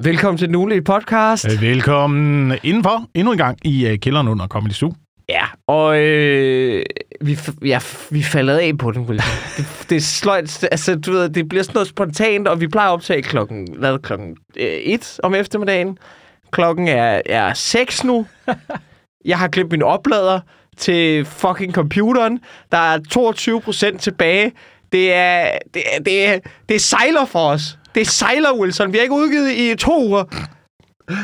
Velkommen til den ugenlige podcast. Øh, Velkommen indenfor endnu en gang i uh, kælderen under Comedy Zoo. Ja, og øh, vi, ja, vi faldet af på den, Wilson. det, det er sløjt, altså du ved, det bliver sådan noget spontant, og vi plejer at optage klokken, hvad, klokken øh, et om eftermiddagen. Klokken er, er 6 nu. Jeg har glemt min oplader til fucking computeren. Der er 22 procent tilbage. Det er, det, er, det, er, det sejler for os. Det sejler, Wilson. Vi har ikke udgivet i to uger.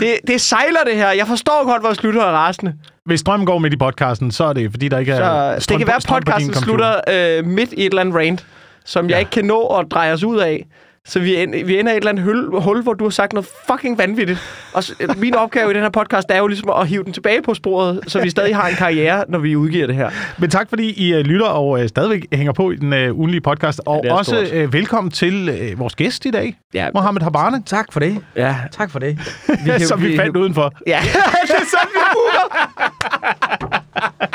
Det, det sejler det her. Jeg forstår godt, vores lyttere er rasende. Hvis strømmen går midt i podcasten, så er det, fordi der ikke Så er det strøm kan være, at podcasten slutter øh, midt i et eller andet rant, som jeg Ja. ikke kan nå at dreje os ud af. Så vi, end, vi ender i et eller andet hul, hul, hvor du har sagt noget fucking vanvittigt. Og s- øh, min opgave i den her podcast er jo ligesom at hive den tilbage på sporet, så vi stadig har en karriere, når vi udgiver det her. Men tak, fordi I uh, lytter og uh, stadigvæk hænger på i den uh, ugenlige podcast. Og er også stort. uh, velkommen til uh, vores gæst i dag, Ja, Mohammed Habane, Tak for det. ja. Tak for det. kan- som vi fandt udenfor. Ja, det er sådan, vi.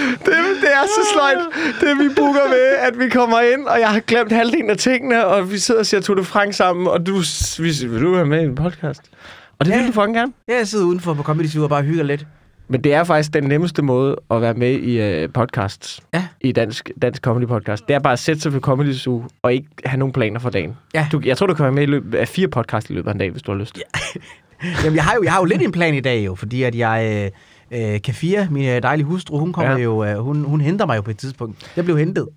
Det, det er så sløjt, det vi booker med, at vi kommer ind, og jeg har glemt halvdelen af tingene, og vi sidder og siger Tour de France sammen, og du, vi, vil du være med i en podcast? Og det vil Ja. du fucking gerne. Jeg sidder udenfor på Comedy Zoo og bare hygger lidt. Men det er faktisk den nemmeste måde at være med i uh, podcasts. Ja. I dansk, dansk comedy podcast. Det er bare at sætte sig ved Comedy Zoo og ikke have nogen planer for dagen. Ja. Du, jeg tror, du kan være med i løbet af fire podcasts i løbet af en dag, hvis du har lyst. Ja. Jamen, jeg har jo, jeg har jo lidt en plan i dag jo, fordi at jeg... Øh, Kafia, min øh, dejlige hustru, hun kommer Ja. ja. jo, øh, hun, hun henter mig jo på et tidspunkt. Jeg blev hentet.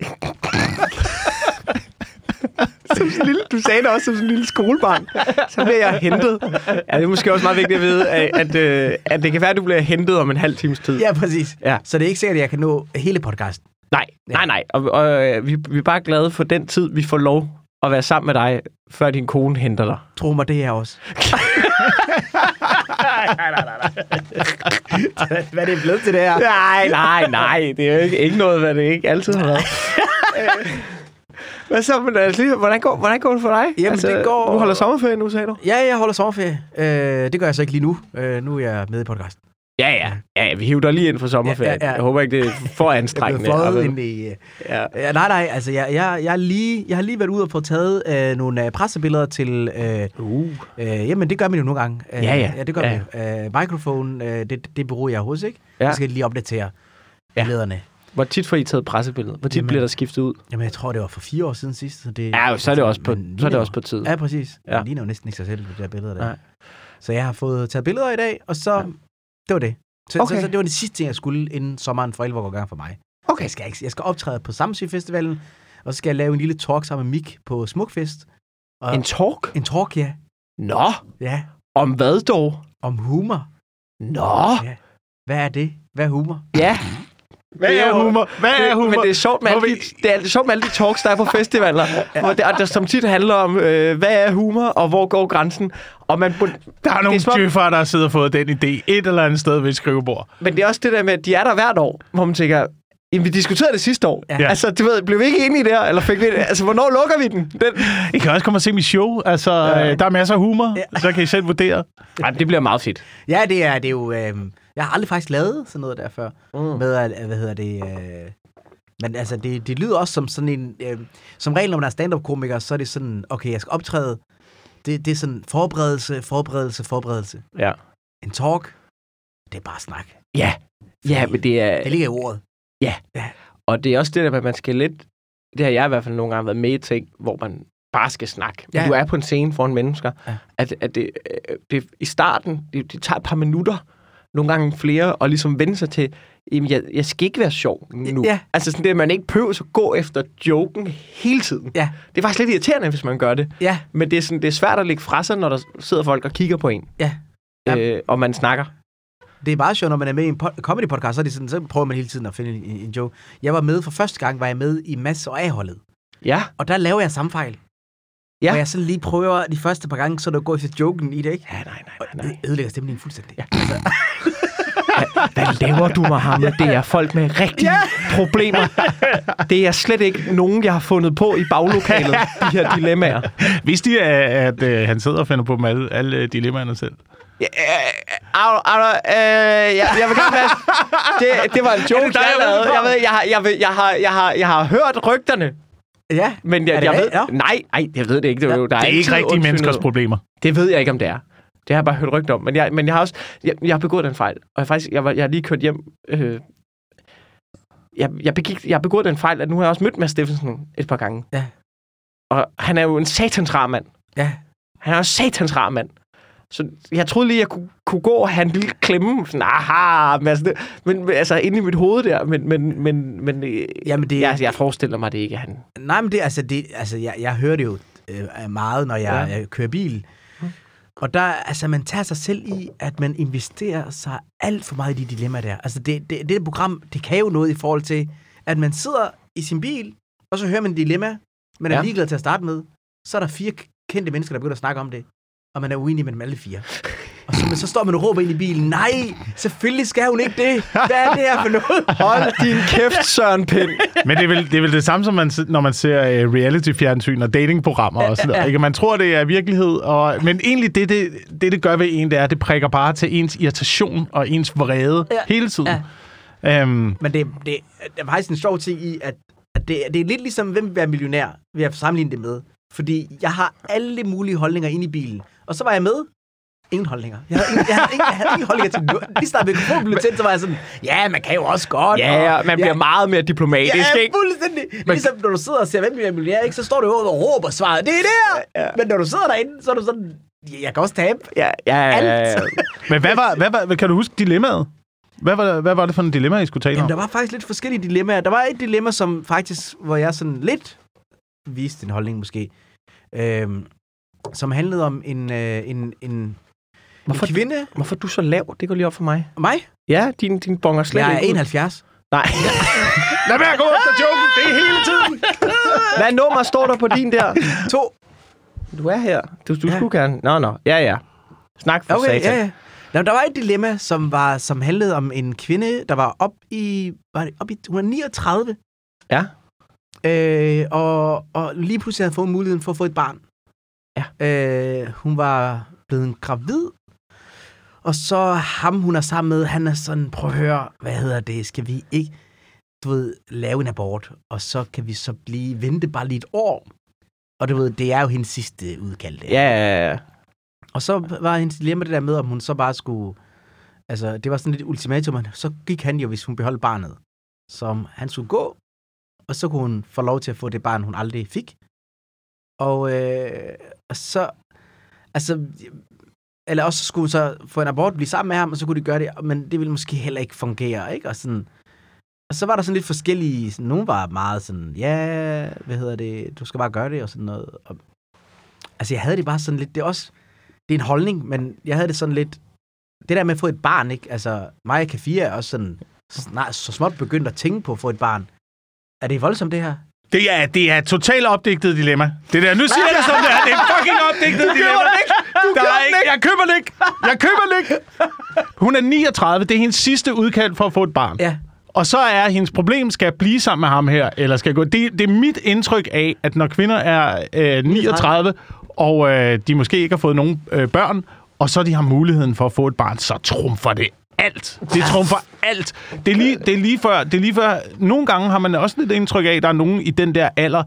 Som sådan en lille, du sagde det også som sådan en lille skolebarn. Så bliver jeg hentet. Ja, det er måske også meget vigtigt at vide, at, at, øh, at det kan være, at du bliver hentet om en halv times tid. Ja, præcis. Ja. Så det er ikke sikkert, at jeg kan nå hele podcasten. Nej, nej, nej. Og, og øh, vi, vi er bare glade for den tid, vi får lov at være sammen med dig, før din kone henter dig. Tro mig, det er også. Hvad er det blevet til det her? Nej, nej, nej. Det er jo ikke, ikke noget, hvad det ikke altid har været. Hvad så, men altså, hvordan, går, hvordan går det for dig? Altså, Jamen, det går- Du holder sommerferie nu, sagde du? Ja, jeg holder sommerferie. Øh, det gør jeg så ikke lige nu. Øh, nu er jeg med i podcasten. Ja, ja. Ja, ja vi hiver dig lige ind for sommerferie. Ja, Ja, ja. Jeg håber ikke, det er for Jeg er anstrengende. Altså, ind i... øh, ja. Ja, nej, nej, altså jeg, jeg, jeg, er lige, jeg har lige været ude og få taget øh, nogle øh, pressebilleder til... Øh, Uh. øh, jamen, det gør man jo nogle gange. Øh, Ja, ja. ja det gør Ja. man jo. Øh, mikrofon, øh, det, det bruger jeg hos, ikke? Ja. Så skal jeg lige opdatere Ja. billederne. Hvor tit får I taget pressebilleder? Hvor tit Jamen- bliver der skiftet ud? Jamen, jeg tror, det var for fire år siden sidst. Så det, Ja, så er det også på, så er det jo- også på tid. Ja, præcis. Ja. Det ligner jo næsten ikke sig selv, det der billeder der. Nej. Så jeg har fået taget billeder i dag, og så... Ja. Det var det. Så, Okay. så, så, det var det sidste ting, jeg skulle, inden sommeren for alvor går i gang for mig. Okay. Jeg skal, jeg skal optræde på Samsø Festivalen, og så skal jeg lave en lille talk sammen med Mik på Smukfest. Og En talk? en talk, ja. Nå, Ja, om hvad dog? om humor. Nå, Ja. Hvad er det? Hvad er humor? ja. Hvad er humor? Hvad er humor? Men det er sjovt med, alle de, vi- det er, det er sjovt med alle de talks, der er på festivaler, hvor det, og der som tit handler om, øh, hvad er humor, og hvor går grænsen. Og man, Der er nogle djøffere, der har siddet og fået den idé et eller andet sted ved et skrivebord. men det er også det der med, at de er der hvert år, hvor man tænker, Jamen, vi diskuterede det sidste år. Ja. Ja. Altså, du ved, blev vi ikke enige der, eller fik vi det? Altså, hvornår lukker vi den? den? I kan også komme og se mit show. Altså, Ja. ja. der er masser af humor, ja. så kan I selv vurdere. Ej, det bliver meget fedt. Ja, det er, det er jo... Øh, jeg har aldrig faktisk lavet sådan noget der før. Mm. Med, hvad hedder det... Øh, men altså, det, det lyder også som sådan en... Øh, som regel, når man er stand-up-komiker, så er det sådan, okay, jeg skal optræde. Det, det er sådan forberedelse, forberedelse, forberedelse. Ja. En talk, det er bare snak. Ja. Ja, men det er... Det ligger i ordet. Og det er også det der med, at man skal lidt... Det har jeg i hvert fald nogle gange været med i ting, hvor man bare skal snakke. Ja. Ja. Du er på en scene foran mennesker. Ja. Ja. At, at det, øh, det, i starten, det, det tager et par minutter, nogle gange flere, og ligesom vende sig til, jamen, jeg, jeg skal ikke være sjov nu. Ja. Altså sådan det, at man ikke behøver at gå efter joken hele tiden. Ja. Det er faktisk lidt irriterende, hvis man gør det. Ja, Men det er, sådan, det er svært at lægge fra sig, når der sidder folk og kigger på en, ja. Ja. øh, og man snakker. Det er meget sjovt, når man er med i en pod- comedy podcast, så, er det sådan, så prøver man hele tiden at finde en, en joke. Jeg var med for første gang, var jeg med i Mads og A-holdet. Ja. Og der laver jeg samme fejl. Ja. Hvor jeg sådan lige prøver de første par gange, så der går efter joken i det, ikke? Ja, nej, nej, Og nej, nej. det ødelægger stemningen fuldstændig. Ja. Hvad laver du, Mohammed? Det er folk med rigtige ja. problemer. Det er slet ikke nogen, jeg har fundet på i baglokalet, de her dilemmaer. Vidste I, at, at, at han sidder og finder på dem alle, alle dilemmaerne selv? Ja, øh, au, øh, jeg, jeg vil gerne være... Det, det var en joke, dig, jeg lavede. ved Jeg, ved, jeg, har, jeg, ved, jeg, har, jeg, har, jeg har hørt rygterne. Ja, Men jeg, Er det jeg ved? Nå. nej, nej, jeg ved det ikke. Det, er, jo, der er Det er ikke altid rigtige menneskers problemer. Det ved jeg ikke, om det er. Det har jeg bare hørt rygter om. Men jeg, men jeg har også jeg, jeg har begået den fejl. Og jeg, faktisk, jeg, var, jeg har lige kørt hjem. Øh, jeg, jeg, begik, jeg har begået den fejl, at nu har jeg også mødt Mads Steffensen et par gange. Ja. Og han er jo en satans rar mand. ja. Han er jo en satans rar mand. Så jeg troede lige, jeg kunne, kunne gå og have en lille klemme. Sådan, aha, men altså, det, men, altså inde i mit hoved der. Men, men, men, men øh, Jamen, det, jeg, jeg forestiller mig det ikke, at han... Nej, men det, altså, det, altså jeg, jeg hører det jo øh, meget, når jeg Ja. ja. kører bil. Og der, altså, man tager sig selv i, at man investerer sig alt for meget i de dilemmaer der. Altså, det, det, det program, det kan jo noget i forhold til, at man sidder i sin bil, og så hører man et dilemma, man er ja. ligeglad til at starte med. Så er der fire kendte mennesker, der begynder at snakke om det, og man er uenig med dem alle fire. Og så, men så står man og råber ind i bilen, nej, selvfølgelig skal hun ikke det. Hvad er det her for noget? Hold din kæft, Søren Pind. Men det er vel det, er vel det samme, som man, når man ser uh, reality-fjernsyn og datingprogrammer og sådan noget. Ikke? Man tror, det er virkelighed, og, men egentlig det det, det, det gør ved en, det er, at det prikker bare til ens irritation og ens vrede Ja. hele tiden. Ja. Øhm, Men det, det, der er faktisk en sjov ting i, at, at det, det er lidt ligesom, hvem vil være millionær, vil jeg sammenligne det med. Fordi jeg har alle mulige holdninger inde i bilen. Og så var jeg med. Ingen holdninger. Jeg havde ingen, jeg havde ingen, jeg havde ingen holdninger til noget. Lige snart mikrofonen blev tændt, så var jeg sådan, ja, man kan jo også godt. Ja, ja, man bliver ja, meget mere diplomatisk, Ja, ikke? fuldstændig. Ligesom når du sidder og ser, hvem vil være millionær, ikke? så står du jo og råber svaret. Det er der! Ja. Men når du sidder derinde, så er du sådan, "Ja, jeg kan også tabe. Ja, ja, ja, ja, ja. men hvad var, hvad var, kan du huske dilemmaet? Hvad var, hvad var det for en dilemma, I skulle tale Jamen, om? der var faktisk lidt forskellige dilemmaer. Der var et dilemma, som faktisk, hvor jeg sådan lidt viste en holdning måske, øhm, som handlede om en, øh, en, en, Hvorfor, en kvinde. hvorfor er du så lav? Det går lige op for mig. Mig? Ja, din, din bonger slet Jeg er ikke ud. 71. Nej. Lad være at gå efter joken, det er hele tiden. Hvad nummer står der på din der? To. Du er her. Du, du Ja. skulle gerne. Nå, nå. Ja, ja. Snak for Okay, satan. ja, ja. Nå, der var et dilemma, som, var, som handlede om en kvinde, der var op i, var det op i hun er 39, Ja. Øh, og, og lige pludselig havde fået muligheden for at få et barn. Ja. Øh, hun var blevet gravid, og så ham, hun er sammen med, han er sådan, prøv at høre, hvad hedder det, skal vi ikke, du ved, lave en abort, og så kan vi så blive, vente bare lige et år. Og du ved, det er jo hendes sidste udkald. Ja, ja, ja. Og så var hendes dilemma det der med, om hun så bare skulle... Altså, det var sådan lidt ultimatum, så gik han jo, hvis hun beholdt barnet. Så han skulle gå, og så kunne hun få lov til at få det barn, hun aldrig fik. Og, øh, og så... Altså... Eller også skulle hun så få en abort, blive sammen med ham, og så kunne de gøre det, men det ville måske heller ikke fungere, ikke? Og sådan... Og så var der sådan lidt forskellige... Sådan, nogle var meget sådan, ja, hvad hedder det, du skal bare gøre det, og sådan noget. Og, altså, jeg havde det bare sådan lidt, det er også det er en holdning, men jeg havde det sådan lidt... Det der med at få et barn, ikke? Altså, mig og Kafia er også sådan... Snart, så småt begyndt at tænke på at få et barn. Er det voldsomt, det her? Det er, det er et totalt opdigtet dilemma. Det der, nu siger jeg det som det er. Det er fucking opdigtet dilemma. Du der er ikke, jeg køber det ikke. Jeg køber det ikke. Hun er 39. Det er hendes sidste udkald for at få et barn. Ja. Og så er hendes problem, skal jeg blive sammen med ham her, eller skal jeg gå? Det, det er mit indtryk af, at når kvinder er øh, 39, og øh, de måske ikke har fået nogen øh, børn, og så de har muligheden for at få et barn, så trumfer det alt. Det trumfer alt. Det er, lige, det, er lige før, det er lige før, nogle gange har man også lidt indtryk af, at der er nogen i den der alder,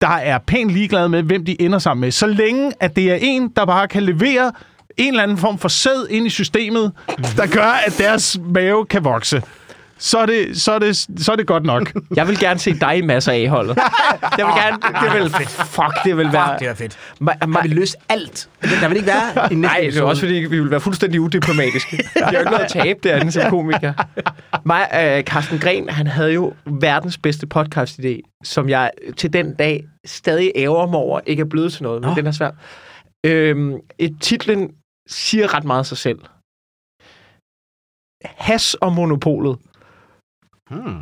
der er pænt ligeglade med, hvem de ender sammen med. Så længe, at det er en, der bare kan levere en eller anden form for sæd ind i systemet, der gør, at deres mave kan vokse så er det, så er det, så er det godt nok. Jeg vil gerne se dig i masser af holdet. Jeg vil gerne... Det vil, fuck, det vil være... Fuck, det er fedt. Ma- ma- Har vi løst alt? Der vil ikke være en næste Nej, det er også fordi, vi vil være fuldstændig udiplomatiske. Jeg har jo ikke noget at tabe derinde som komiker. Mig, øh, Carsten Gren, han havde jo verdens bedste podcast-idé, som jeg til den dag stadig ærger mig over, ikke er blevet til noget, men Nå. den er svær. Øhm, et titlen siger ret meget sig selv. Has og monopolet. Hmm.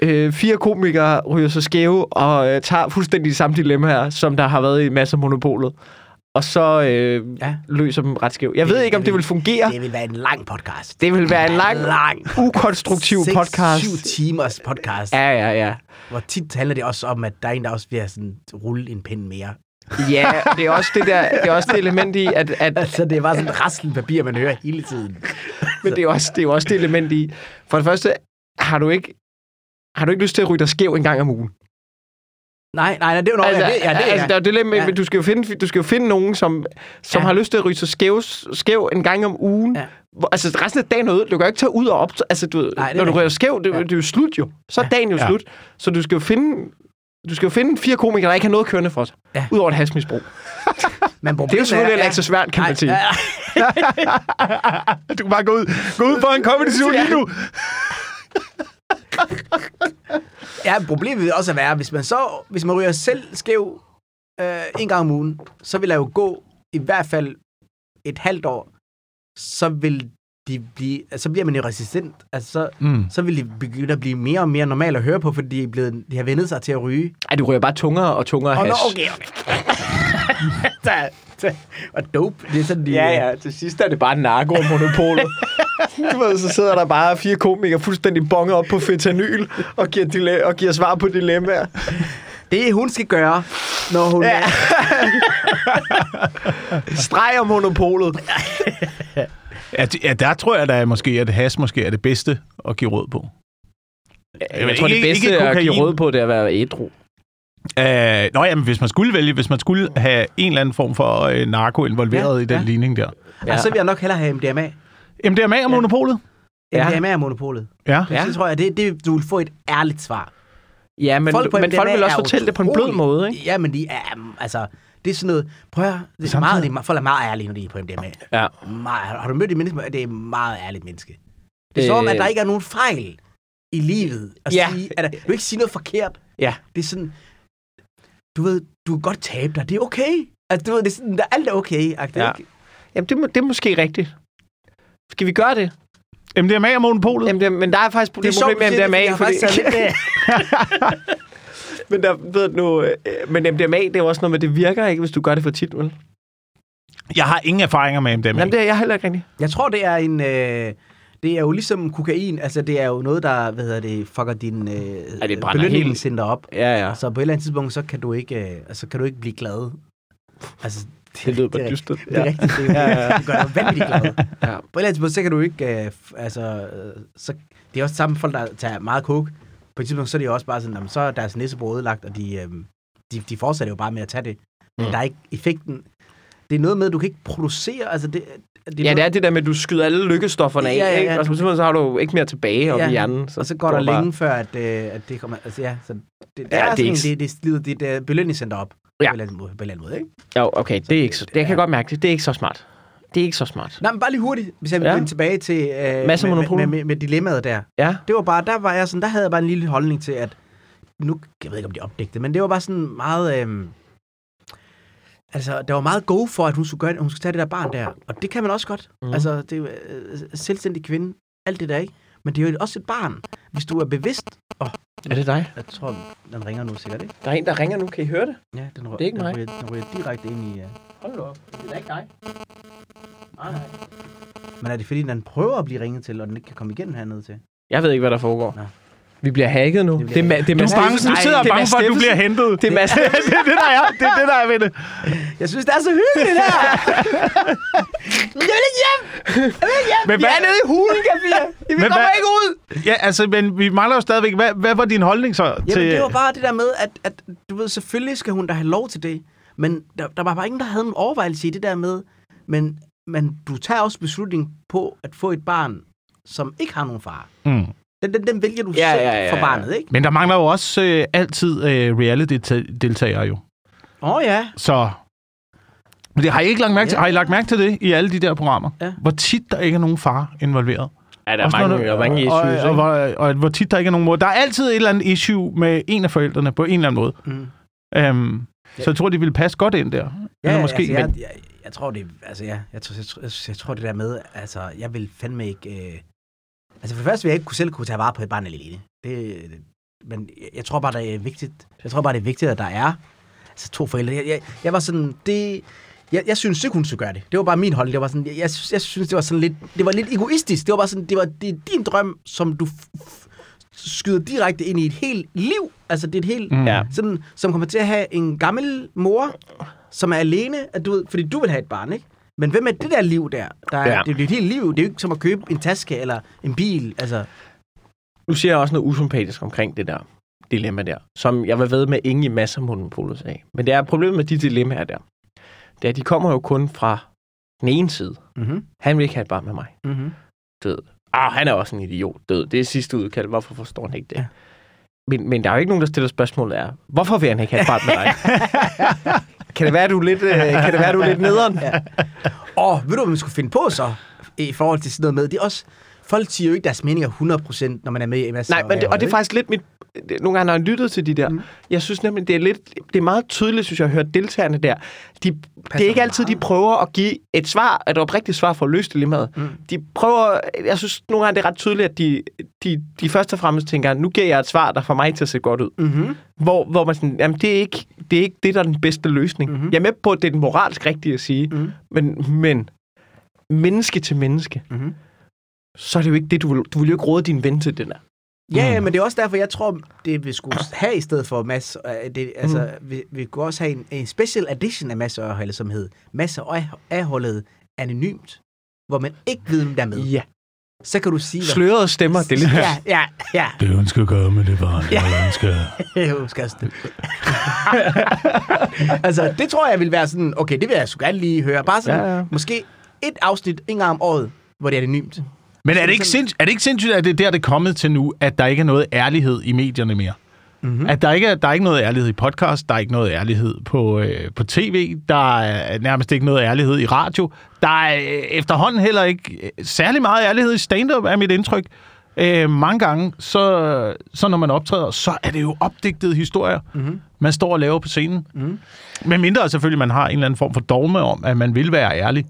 øh, fire komikere ryger så skæve og øh, tager fuldstændig de samme dilemmaer, som der har været i masser af monopolet. Og så øh, Ja. løser dem ret skævt. Jeg ved Det- ikke, om det det vil- vil fungere. Det vil være en lang podcast. Det vil være en lang, lang ukonstruktiv Seks, podcast. syv timers podcast. Ja, ja, ja. Hvor tit handler det også om, at der er en, der også vil sådan, rulle en pind mere. Ja, det er også det der, det er også det element i, at, at Altså, det er bare sådan et raslen papir, man hører hele tiden. men det er også det er også det element i. For det første har du ikke har du ikke lyst til at ryge dig skæv en gang om ugen. Nej, nej, nej, det er jo nok, Altså, ja, det, ja, det er, altså, der er jo det lidt med, Ja. ja. du skal jo finde, du skal jo finde nogen, som, som Ja. har lyst til at ryge sig skæv, skæv en gang om ugen. Ja. Hvor, altså, resten af dagen er ude. Du kan jo ikke tage ud og op. Altså, du, ved, Nej, når du ryger skæv, det, Ja. ja. det er jo slut jo. Så er Ja. dagen jo Ja. slut. Så du skal jo finde... Du skal jo finde fire komikere, der ikke har noget kørende for sig. Ja. Udover et hasmisbrug. Men Det er jo selvfølgelig heller ikke så svært, kan man sige. Ja, Du kan bare gå ud, gå ud for en comedy show lige nu. ja, problemet vil også være, hvis man så, hvis man ryger selv skæv øh, en gang om ugen, så vil der jo gå i hvert fald et halvt år, så vil de blive, så bliver man jo resistent. Altså, så, Mm. så vil de begynde at blive mere og mere normalt at høre på, fordi de, er blevet, de har vendet sig til at ryge. Ej, du ryger bare tungere og tungere Åh, has. nå, okay, okay. da, da. Og dope, det er sådan, de... Ja, ja. Til sidst er det bare narko og monopolet. du ved, så sidder der bare fire komikere fuldstændig bonget op på fentanyl og giver, dile- og giver svar på dilemmaer. Det, hun skal gøre, når hun... Ja. Streg om monopolet. Ja, d- ja, der tror jeg da måske, at has måske er det bedste at give råd på. Jeg tror, det Ikke- bedste ikke at give råd på, det er at være ædru. Øh, nå, jamen, hvis man skulle vælge, hvis man skulle have en eller anden form for øh, narko involveret Ja, i den ja. ligning der. Ja. Og så vil jeg nok hellere have MDMA. MDMA og monopolet? Ja. MDMA er monopolet. Ja. Ja. Ja. Så tror jeg, det, det, du vil få et ærligt svar. Ja, men folk, på men folk vil også er fortælle det på en blød måde, ikke? Ja, men de er, altså, det er sådan noget, prøv at det er Samtidig- meget, det er, folk er meget ærlige, når de er på MDMA. Ja. Meget, har du mødt et menneske, det er et meget ærligt menneske. Det er som om, at Øh. der ikke er nogen fejl i livet. At Ja. sige, at, du vil ikke sige noget forkert. Ja. Det er sådan, du ved, du kan godt tabe dig, det er okay. Altså, du ved, det er sådan, der, alt er okay. Ja. Ja. Jamen, det, må- det er måske rigtigt. Skal vi gøre det? MDMA og monopolet? Jamen, det men der er faktisk Det er problem med siger det, MDMA. fordi men der, ved du nu, øh, men MDMA, det er jo også noget med, det virker ikke, hvis du gør det for tit, vel? Jeg har ingen erfaringer med MDMA. Jamen, det er jeg heller ikke rigtig. Jeg tror, det er en... Øh, det er jo ligesom kokain. Altså, det er jo noget, der, hvad hedder det, fucker din øh, det belønningscenter op. Ja, ja. Så på et eller andet tidspunkt, så kan du ikke, øh, altså, kan du ikke blive glad. Altså, Det lyder bare er- dystert. Det er rigtigt. Det, ja, ja, ja. det gør dig vanvittigt glad. Ja. På et eller andet tidspunkt, så kan du ikke... Øh, altså, øh, så, det er også samme folk, der tager meget coke. På et tidspunkt, så er de også bare sådan, jamen, så er deres næsebord ødelagt, og de, øh, de, de fortsætter jo bare med at tage det. Men Mm. der er ikke effekten. Det er noget med, at du kan ikke producere... Altså, det, det Ja, det er det der med, at du skyder alle lykkestofferne af, Ja, ja, ja. ikke? Og så så har du jo ikke mere tilbage op Ja. i hjernen. og så går der bare- længe før, at, øh, at det kommer... Altså, ja, så det, det Ja, er, det er sådan, ikke- det, det, det, det, det, det belønningscenter op. Ja. På en eller anden måde, ikke? Jo, okay, det er ikke så, det, jeg kan ja. godt mærke det. Det er ikke så smart. Det er ikke så smart. Nej, men bare lige hurtigt, hvis jeg vil Ja. vende tilbage til øh, Masser med, med, med, med, dilemmaet der. Ja. Det var bare, der var jeg sådan, der havde jeg bare en lille holdning til, at nu, jeg ved ikke, om de opdægte, men det var bare sådan meget, øhm, altså, der var meget go for, at hun skulle, gøre, hun skulle tage det der barn der. Og det kan man også godt. Mm. Altså, det er øh, selvstændig kvinde, alt det der, ikke? Men det er jo også et barn. Hvis du er bevidst, åh, Er det dig? jeg tror, den ringer nu sikkert, ikke? Der er en, der ringer nu. Kan I høre det? Ja, den, rø- Det er ikke den, mig. Ryger, den ryger direkte ind i... Uh... Hold nu op. Det er da ikke dig. Nej, nej. Men er det fordi, den prøver at blive ringet til, og den ikke kan komme igennem hernede til? Jeg ved ikke, hvad der foregår. Nå. Vi bliver hacket nu. Det Det, bliver det, er, Ma- det er Du, er bange, du sidder det er bange for, at du bliver hentet. Det er Mads det er det, der er. Det er det, der er ved det. Jeg synes, det er så hyggeligt her! jeg vil ikke hjem! Men Vi er nede i hulen, Gafia. Vi Men kommer hvad- ikke ud. Ja, altså, men vi mangler jo stadigvæk. Hvad, hvad var din holdning så Jamen, til... det var bare det der med, at, at du ved, selvfølgelig skal hun da have lov til det, men der, der var bare ingen, der havde en overvejelse i det der med, men, men du tager også beslutning på at få et barn, som ikke har nogen far. Mm. Den, den, den vælger du Ja, selv ja, ja, for ja. barnet, ikke? Men der mangler jo også øh, altid øh, reality-deltagere jo. Åh oh, ja. Så... Men det har I ikke lagt mærke til? Ja. Har I lagt mærke til det i alle de der programmer? Ja. Hvor tit der ikke er nogen far involveret? Ja, der Også når du- der er mange issues, og, og, ikke? og, hvor, og, hvor tit der ikke er nogen mor. Der er altid et eller andet issue med en af forældrene på en eller anden måde. Mm. Um, Ja. Så jeg tror, de vil passe godt ind der. Ja, Eller måske, altså, jeg, men, jeg, jeg, tror det, altså ja, jeg, tror, jeg, tror- jeg, jeg tror det der med, altså jeg vil fandme ikke, øh, altså for det første vil jeg ikke kunne selv kunne tage vare på et barn alene. Det, men jeg, tror bare, det er vigtigt, jeg tror bare, det er vigtigt, at der er altså to forældre. Jeg, jeg, jeg var sådan, det, jeg, jeg synes ikke, hun skulle gøre det. Det var bare min holdning. Det var sådan, jeg, jeg, jeg synes, det var sådan lidt, det var lidt egoistisk. Det var bare sådan, det var det er din drøm, som du skyder direkte ind i et helt liv. Altså det er et helt, Mm. Sådan, som kommer til at have en gammel mor, som er alene, at du fordi du vil have et barn, ikke? Men hvem er det der liv der? der er, Ja. Det er jo et helt liv. Det er jo ikke som at købe en taske eller en bil. Altså, Nu siger jeg også noget usympatisk omkring det der. dilemma der, som jeg var ved med ingen i masser af monopolet af. Men det er problemet med de dilemmaer der. Det er, at de kommer jo kun fra den ene side. Mhm. Han vil ikke have et barn med mig. Mhm. Død. Ah, han er også en idiot. Død. Det er sidste udkald. Hvorfor forstår han ikke det? Ja. Men, men der er jo ikke nogen, der stiller spørgsmålet er, hvorfor vil han ikke have et barn med dig? kan det være, du er lidt, øh, kan det være, du er lidt nederen? Ja. Og ved du, hvad man skulle finde på så, i forhold til sådan noget med? Det er også, folk siger jo ikke deres meninger 100%, når man er med i masser Nej, men det, og det er faktisk lidt mit... Nogle gange, når jeg lyttet til de der, mm. jeg synes nemlig, det er lidt... Det er meget tydeligt, synes jeg, at høre deltagerne der. De, det er ikke altid, de prøver at give et svar, et oprigtigt svar for at løse dilemmaet. Mm. De prøver... Jeg synes, nogle gange, det er ret tydeligt, at de, de, de først og fremmest tænker, nu giver jeg et svar, der får mig til at se godt ud. Mm-hmm. Hvor, hvor man sådan, jamen, det er, ikke, det er ikke det, der er den bedste løsning. Mm-hmm. Jeg er med på, at det er den moralsk rigtige at sige, Mhm. men, men menneske til menneske, Mhm. Så er det jo ikke det, du vil, du vil jo ikke råde din ven til den der. Ja, mm. men det er også derfor, jeg tror, det vi skulle have i stedet for Mads. øh, Det, altså, mm. vi, vi kunne også have en, en special edition af Mads Ørholdet, som hed Mads Ørholdet Anonymt, hvor man ikke ved, hvem der er med. Ja. Så kan du sige... Slørede stemmer, det er lidt... Ja, ja, ja. Det ønsker at gøre med det barn, jeg ønsker. Jeg skal stemme. altså, det tror jeg vil være sådan, okay, det vil jeg sgu gerne lige høre. Bare sådan, Ja, ja, ja. ja. måske et afsnit en gang om året, hvor det er anonymt. Men er det, ikke sinds- er det ikke sindssygt, at det er der, det er kommet til nu, at der ikke er noget ærlighed i medierne mere? Mm-hmm. At der ikke er, der er ikke noget ærlighed i podcast, der er ikke noget ærlighed på, øh, på tv, der er nærmest ikke noget ærlighed i radio. Der er øh, efterhånden heller ikke øh, særlig meget ærlighed i stand-up, er mit indtryk. Øh, mange gange, så, så når man optræder, så er det jo opdigtede historier, mm-hmm. man står og laver på scenen. Mm-hmm. Men mindre selvfølgelig, man har en eller anden form for dogme om, at man vil være ærlig.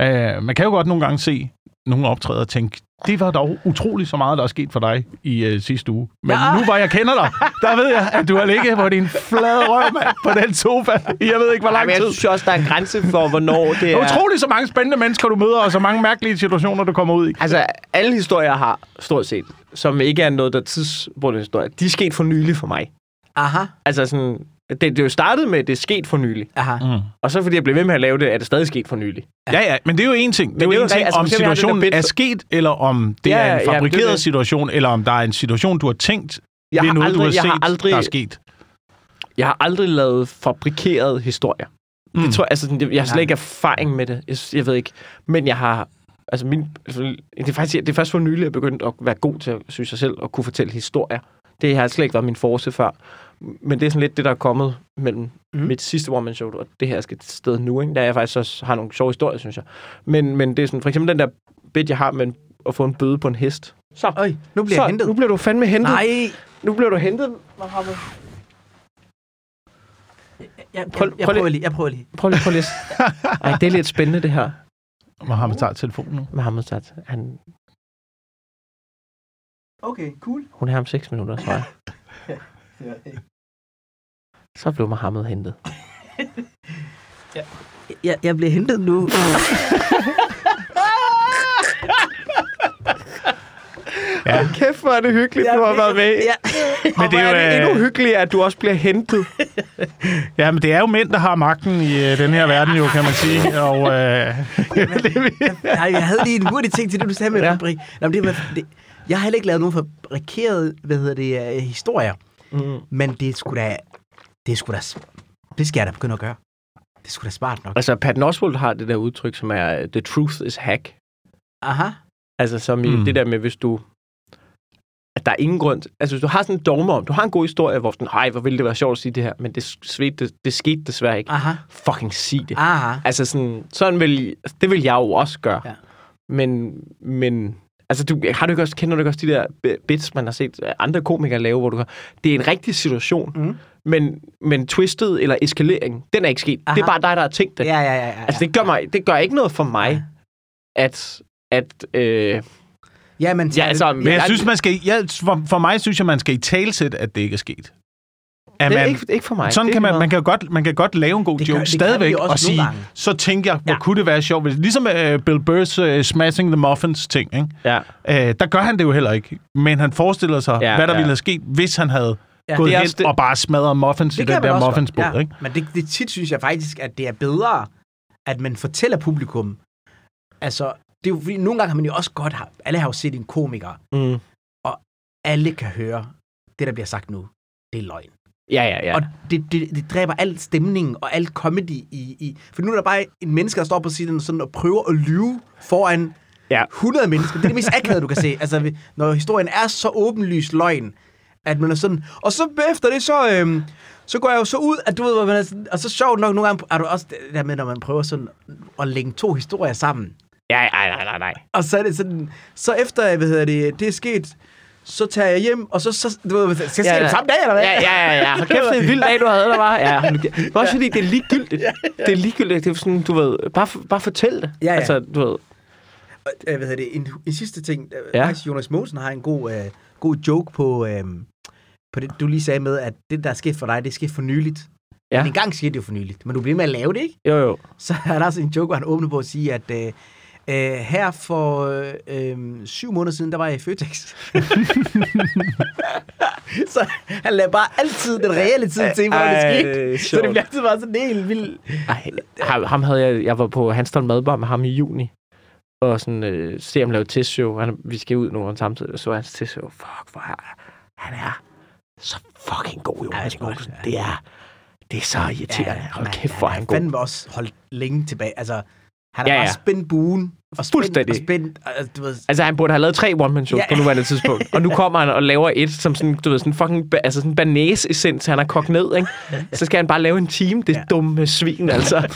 Øh, man kan jo godt nogle gange se nogle optræder og tænke, det var dog utroligt så meget, der er sket for dig i øh, sidste uge. Men ja. Nu hvor jeg kender dig, der ved jeg, at du har ligget på din flade røv, mand, på den sofa. Jeg ved ikke, hvor lang men jeg tid. synes også, der er en grænse for, hvornår det Det er... er utroligt så mange spændende mennesker, du møder, og så mange mærkelige situationer, du kommer ud i. Altså, alle historier jeg har, stort set, som ikke er noget, der er tidsbundet historie, de er sket for nylig for mig. Aha, Altså sådan, det, det er jo startet med, at det er sket for nylig. aha. Mm. Og så fordi jeg blev ved med at lave det, er det stadig sket for nylig. Ja, ja, men det er jo en ting. Det er jo det en ting, altså, om jeg den situationen bit- er sket, eller om det Ja, er ja, en ja, fabrikeret det er det. situation, eller om der er en situation, du har tænkt Jeg ved har noget, aldrig, du har jeg set, har aldrig, der er sket. Jeg har aldrig lavet fabrikerede historier. Mm. Mm. Det tror jeg, altså, det- jeg har slet ikke erfaring med det. Jeg, jeg ved ikke. Men jeg har... Altså, min, altså, det, er faktisk, det er først for nylig, jeg er begyndt at være god til, synes jeg selv, at kunne fortælle historier. Det har slet ikke været min force før. Men det er sådan lidt det, der er kommet mellem mm. Mit sidste one-man show og det her skal til sted nu. Ikke? Der jeg faktisk også har nogle sjove historier, synes jeg. Men, men det er sådan, for eksempel den der bit, jeg har med en- at få en bøde på en hest. Så, Øj, nu bliver så jeg hentet. nu bliver du fandme hentet. Nej, Nu bliver du hentet, Mohammed. jeg, jeg, Prøv- jeg, jeg, prøver lige, jeg prøver lige. Prøv lige, prøv lige. Ej, det er lidt spændende, det her. Mohammed tager telefonen nu. Mohammed Sat. Han, Okay, cool. hun er her om 6 minutter, tror jeg. Så blev Mohammed hentet. Jeg, jeg bliver hentet nu. Ja. Kæft, hvor er det hyggeligt, du har været med. Ja. Men det er, jo, øh, endnu hyggeligere, at du også bliver hentet. Ja, men det er jo mænd, der har magten i øh, den her verden, jo, kan man sige. Og, øh, Nej, jeg havde lige en hurtig ting til det, du sagde med Ja. ja. fabrik. Nå, men det, det, jeg har heller ikke lavet nogen fabrikerede, hvad hedder det, uh, historier. Mm. Men det sgu da, det sgu da, det skal jeg da begynde at gøre. Det sgu da smart nok. Altså, Pat Oswald har det der udtryk, som er, the truth is hack. Aha. Altså, som i Mm. det der med, hvis du... At der er ingen grund... Altså, hvis du har sådan en dogme om... Du har en god historie, hvor sådan, ej, hvor ville det være sjovt at sige det her, men det, svedte, det, det skete desværre ikke. Aha. Fucking sig det. Aha. Altså sådan, sådan vil, det vil jeg jo også gøre. Ja. Men, men altså, du, har du ikke også, kender du ikke også de der bi- bits, man har set andre komikere lave, hvor du kan, det er en rigtig situation, Mm. men, men twistet eller eskalering, den er ikke sket. Aha. Det er bare dig, der har tænkt det. Ja, ja, ja. ja, Altså, det gør, mig, det gør ikke noget for mig, at, at øh, Ja, men... ja, altså, men jeg synes, man skal, jeg, for, for mig synes jeg, man skal i talsæt, at det ikke er sket. Det er man, ikke, ikke for mig. sådan det kan man, meget- man, kan godt, man kan godt lave en god Det gør- joke det vi stadigvæk og sige, så tænker jeg, hvor Ja. kunne det være sjovt. hvis- Ligesom uh, Bill Burrs uh, Smashing the Muffins ting, ikke? Ja. Uh, der gør han det jo heller ikke. Men han forestiller sig, Ja, hvad der ja. ville have sket, hvis han havde Ja, gået det hen det- og bare smadret muffins i kan den der muffinsbåd, ja. ikke? Men det, det tit synes jeg faktisk, at det er bedre, at man fortæller publikum. Altså, det er jo fordi, nogle gange har man jo også godt... Har, alle har jo set en komiker, Mm. alle kan høre det, der bliver sagt nu. det er løgn. Ja, ja, ja. Og det, det, det dræber al stemning og al comedy i, i... For nu er der bare en menneske, der står på siden sådan og prøver at lyve foran Ja. 100 mennesker. Det er det mest akavede, du kan se. Altså, når historien er så åbenlyst løgn, at man er sådan... Og så efter det, så, øhm, så går jeg jo så ud, at du ved, hvor man er sådan, og så sjovt nok, nogle gange er du også det der med, når man prøver sådan at lægge to historier sammen. Ja, nej, nej, nej, nej. Og så er det sådan, så efter, hvad hedder det, det er sket, så tager jeg hjem, og så, så du ved, skal jeg se Ja, ja, ja. det samme dag, eller hvad? Ja, ja, ja. ja. Hold kæft, det er en vild dag, du havde, der var. Ja, nu kæft. også fordi, det er ligegyldigt. Det er ligegyldigt. Det er sådan, du ved, bare, bare fortæl det. Ja, ja. Altså, du ved. øh, hvad hedder det, en, en sidste ting. Ja. Ja. Faktisk, Jonas Mogensen har en god, øh, god joke på, øh, på det, du lige sagde med, at det, der er sket for dig, det er sket for nyligt. Ja. Ja. Men engang skete det jo for nyligt. Men du bliver med at lave det, ikke? Jo, jo. Så er der også en joke, hvor han åbner på at sige, at øh, øh, her for øh, syv måneder siden, der var jeg i Føtex. så han lader bare altid den reelle tid til, hvordan det skete. Så det bliver altid bare sådan helt vildt. Ej, ham, ham havde jeg, jeg var på Hanstholm Madbar med ham i juni. Og sådan, øh, se ham lave testshow. Han, vi skal ud nogle samtidig, og så hans testshow. Fuck, hvor er han er så fucking god, Jonas Ja, det er Det er, det er så irriterende. Hold man, kæft, hvor er han god. fandme også holdt længe tilbage. Altså, han har Ja, ja, bare spændt buen. Og spændt, Fuldstændig. Og spændt, altså, du ved, Altså, han burde have lavet tre one-man-shows Ja. på nuværende tidspunkt. Og nu kommer han og laver et, som sådan, du ved, sådan fucking, altså sådan banæs-essens, han har kogt ned, ikke? Så skal han bare lave en team, det ja. Dumme svin, altså.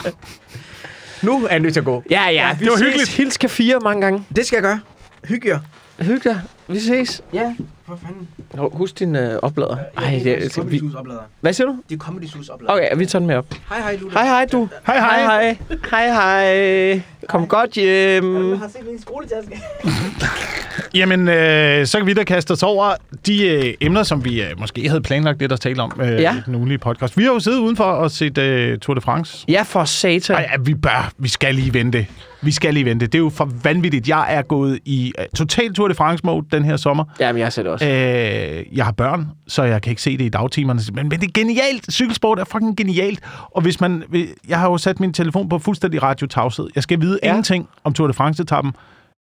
nu er jeg nødt til at gå. Ja, ja, Ja, det var hyggeligt. Hils K4 mange gange. Det skal jeg gøre. Hygge jer. Hygge dig. Vi ses. Ja, for fanden. Hov, Husk din øh, oplader. Ej, det, det, Comedy vi, Sus oplader. hvad siger du? Det er Comedy Sus oplader. Okay, vi tager den med op. Hej, hej, Lulu. Hej, hej, du. Hej, hej. Hej, hej. Hej, hej. Kom godt hjem. Jeg har set min skoletaske. Jamen, øh, så kan vi da kaste os over de øh, emner, som vi øh, måske havde planlagt lidt at tale om øh, Ja. i den ugenlige podcast. Vi har jo siddet udenfor og set øh, Tour de France. Ja, for satan. Ej, ja, vi bør, vi skal lige vente. Vi skal lige vente. Det er jo for vanvittigt. Jeg er gået i uh, total Tour de France-mode den her sommer. Jamen, jeg set det også. Øh, jeg har børn, så jeg kan ikke se det i dagtimerne. Men, men det er genialt. Cykelsport er fucking genialt. Og hvis man... Jeg har jo sat min telefon på fuldstændig radiotavshed. Jeg skal vide ja. ingenting om Tour de France-etappen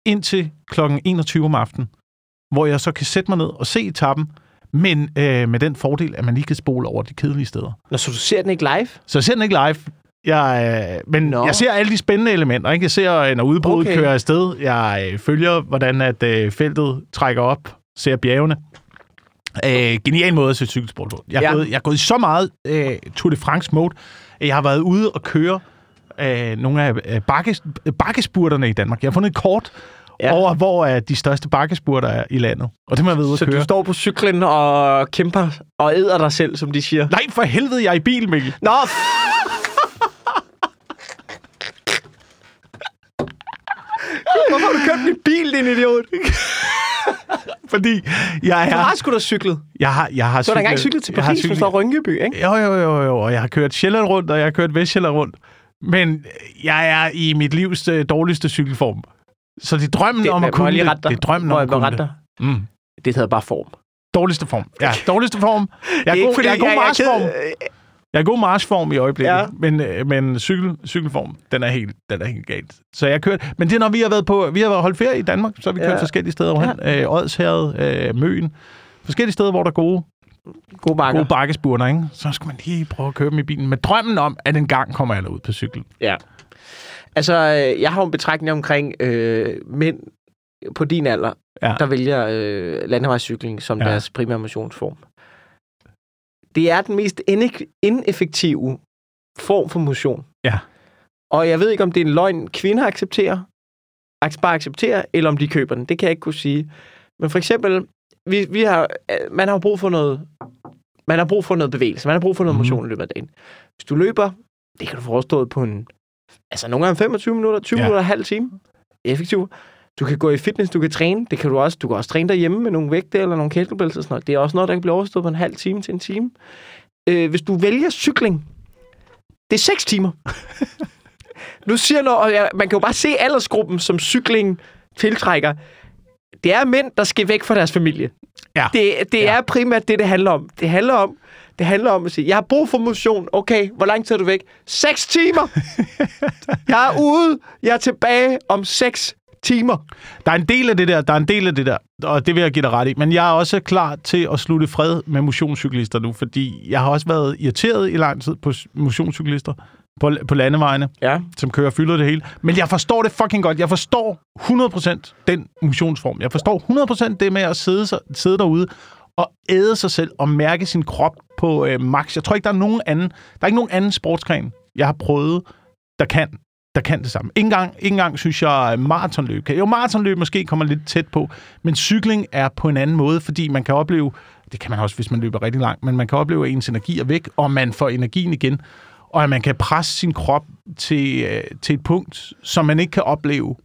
indtil kl. 21 om aftenen, hvor jeg så kan sætte mig ned og se etappen, men øh, med den fordel, at man lige kan spole over de kedelige steder. Nå, så du ser den ikke live? Så jeg ser den ikke live. Jeg, øh, men Nå. jeg ser alle de spændende elementer. Ikke? Jeg ser, øh, når udbruddet Okay. kører afsted. Jeg øh, følger, hvordan at øh, feltet trækker op. Ser bjergene. Øh, genial måde at se cykelsport på. Jeg er, Ja. gået, jeg er gået i så meget øh, Tour de France mode, at jeg har været ude og køre øh, nogle af øh, bakkes, bakkespurterne i Danmark. Jeg har fundet et kort Ja. over, hvor øh, de største bakkespurter er i landet. Og det må jeg være ude Så at køre. du står på cyklen og kæmper og æder dig selv, som de siger. Nej, for helvede, jeg er i bil, Mikkel. Nå, Hvorfor har du kørt min bil, din idiot? Fordi jeg Du er... har sgu da cyklet. Jeg har, jeg har Du har da engang cyklet til jeg har Paris, som står Rynkeby, ikke? Jo, jo, jo, jo, og jeg har kørt Sjælland rundt, og jeg har kørt Vestjylland rundt. Men jeg er i mit livs øh, dårligste cykelform. Så det er drømmen Det- om at jeg kunne det. Det er drømmen Må om jeg at kunne det. Mm. Det hedder bare form. Dårligste form. Ja, dårligste form. Jeg er, god, jeg er god marchform. Jeg er god marchform i øjeblikket, Ja. men, øh, men cykel, cykelform, den er, helt, den er helt galt. Så jeg har kørt, men det er når vi har været på, vi har været holdt ferie i Danmark, så har vi kørt Ja. forskellige steder rundt. Ja. Øh, Odsherred, øh, Møen, forskellige steder, hvor der er gode, God bakker. gode bakkespurter, ikke? Så skal man lige prøve at køre dem i bilen med drømmen om, at en gang kommer jeg ud på cykel. Ja. Altså, øh, jeg har jo en betragtning omkring øh, mænd på din alder, Ja. der vælger øh, landevejscykling som. Ja. deres primære motionsform. Det er den mest ine- ineffektive form for motion. Ja. Og jeg ved ikke, om det er en løgn, kvinder accepterer, ac- bare accepterer, eller om de køber den. Det kan jeg ikke kunne sige. Men for eksempel, vi, vi har, øh, man har brug for noget, man har brug for noget bevægelse, man har brug for noget Mhm. motion i løbet af dagen. Hvis du løber, det kan du forestå på en, altså nogle gange 25 minutter, 20 Ja. minutter, halv time. Effektivt. Du kan gå i fitness, du kan træne. Det kan du også. Du kan også træne derhjemme med nogle vægte eller nogle kettlebells og sådan noget. Det er også noget, der kan blive overstået på en halv time til en time. Øh, hvis du vælger cykling, det er 6 timer. nu siger noget, og jeg, man kan jo bare se aldersgruppen, som cykling tiltrækker. Det er mænd, der skal væk fra deres familie. Ja. Det, det Ja. er primært det, det handler om. Det handler om, det handler om at sige, jeg har brug for motion. Okay, hvor lang tid er du væk? 6 timer! jeg er ude. Jeg er tilbage om 6 timer. Der er en del af det der, der er en del af det der, og det vil jeg give dig ret i. Men jeg er også klar til at slutte fred med motionscyklister nu, fordi jeg har også været irriteret i lang tid på motionscyklister på, på landevejene, Ja. som kører fylder det hele. Men jeg forstår det fucking godt. Jeg forstår 100% den motionsform. Jeg forstår 100% det med at sidde, sidde derude og æde sig selv og mærke sin krop på øh, max. Jeg tror ikke, der er nogen anden, der er ikke nogen anden sportsgren, jeg har prøvet, der kan der kan det samme. Ikke engang, ikke engang synes jeg, at maratonløb kan. Jo, maratonløb måske kommer lidt tæt på, men cykling er på en anden måde, fordi man kan opleve, det kan man også, hvis man løber rigtig langt, men man kan opleve, at ens energi er væk, og man får energien igen, og at man kan presse sin krop til, øh, til et punkt, som man ikke kan opleve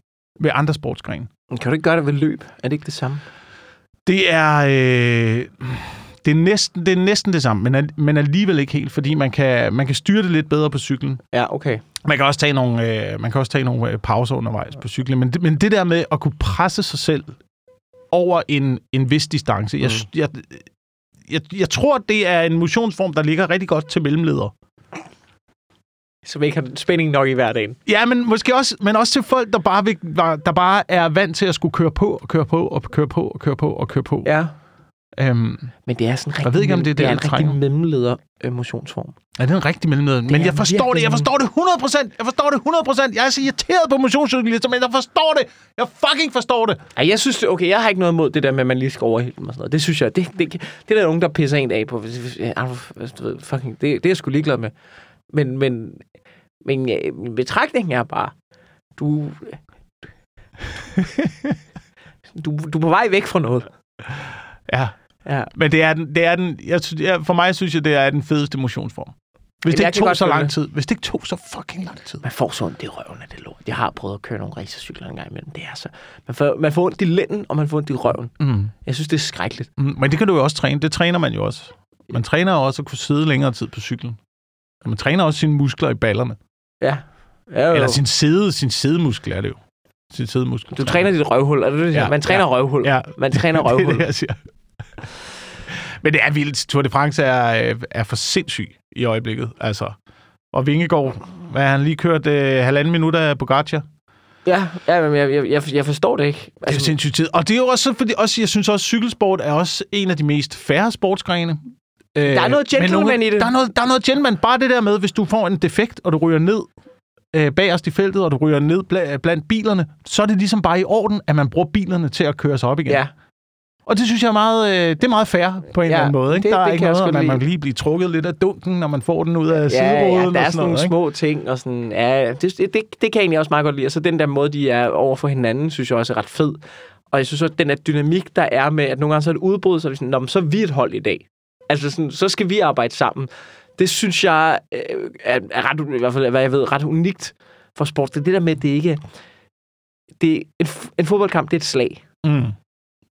ved andre sportsgrene. Kan du ikke gøre det ved løb? Er det ikke det samme? Det er, øh, det er, næsten, det er næsten det samme, men, al- men alligevel ikke helt, fordi man kan, man kan styre det lidt bedre på cyklen. Ja, okay. Man kan også tage nogle, øh, man kan også tage nogle øh, pauser undervejs på cyklen, men det, men det der med at kunne presse sig selv over en, en vis distance, jeg, Mm. jeg, jeg, jeg tror, det er en motionsform, der ligger rigtig godt til mellemledere. Så vi ikke har spænding nok i hverdagen. Ja, men måske også, men også til folk, der bare, vil, der bare er vant til at skulle køre på og køre på og køre på og køre på og køre på. Ja. Øhm, Men det er sådan en rigtig, Jeg ved ikke, om det er det det, er jeg en rigtig mellemleder øh, motionsform. Ja, det er en rigtig mellemleder. Men jeg forstår virkelig det. Jeg forstår det 100%. Jeg forstår det 100%. Jeg er så irriteret på motionscyklister, men jeg forstår det. Jeg fucking forstår det. Ej, jeg synes, okay, jeg har ikke noget imod det der med, at man lige skal overhælde dem og sådan noget. Det synes jeg, det, det, det er der nogen, der pisser en af på. Hvis- ja, du ved, fucking, det, det er jeg sgu ligeglad med. Men, men, men ja, min betragtning er bare, du, du, du er på vej væk fra noget. Ja. Ja. Men det er den, det er den jeg, for mig synes jeg, det er den fedeste motionsform. Hvis Jamen, det ikke tog så lang det. tid. Hvis det ikke tog så fucking lang tid. Man får så ondt i røven af det lort. Jeg har prøvet at køre nogle racercykler en gang imellem. Det er så... Man får, man får ondt i lænden, og man får ondt i røven. Mm. Jeg synes, det er skrækkeligt. Mm. Men det kan du jo også træne. Det træner man jo også. Man træner også at kunne sidde længere tid på cyklen. Og man træner også sine muskler i ballerne. Ja. ja jo. Eller sin sæde, sin sædemuskel er det jo. Sin sædemuskel. Du træner dit røvhul. Er det det? Ja, Man træner ja. røvhul. Ja. Man træner det er røvhul. det, jeg siger. Men det er vildt. Tour de France er, øh, er for sindssyg i øjeblikket. Altså. Og Vingegaard, hvad han lige kørt øh, halvanden minut af Pogacar? Ja, ja men jeg, jeg, jeg, forstår det ikke. Det er jo sindssygt tid. Og det er jo også, fordi også, jeg synes også, cykelsport er også en af de mest færre sportsgrene. Øh, Der er noget men gentleman i det. Der er, noget, der er noget gentleman. Bare det der med, hvis du får en defekt, og du ryger ned øh, bagerst i feltet, og du ryger ned bla, blandt bilerne, så er det ligesom bare i orden, at man bruger bilerne til at køre sig op igen. Ja, Og det synes jeg er meget, øh, det er meget fair på en Ja, eller anden måde. Ikke? det- der er det ikke noget, at man, man lige blive trukket lidt af dunken, når man får den ud af ja, sideråden. ja, der er sådan nogle ikke? små ting, og sådan, ja, det, det, det, det kan jeg egentlig også meget godt lide. Og så den der måde, de er over for hinanden, synes jeg også er ret fed. Og jeg synes også, den der dynamik, der er med, at nogle gange så er det udbrud, så er vi sådan, Nå, men så er vi et hold i dag. Altså sådan, så skal vi arbejde sammen. Det synes jeg øh, er, er ret, i hvert fald, hvad jeg ved, ret unikt for sport. Det det der med, at det ikke det en, en fodboldkamp, det er et slag. Mm.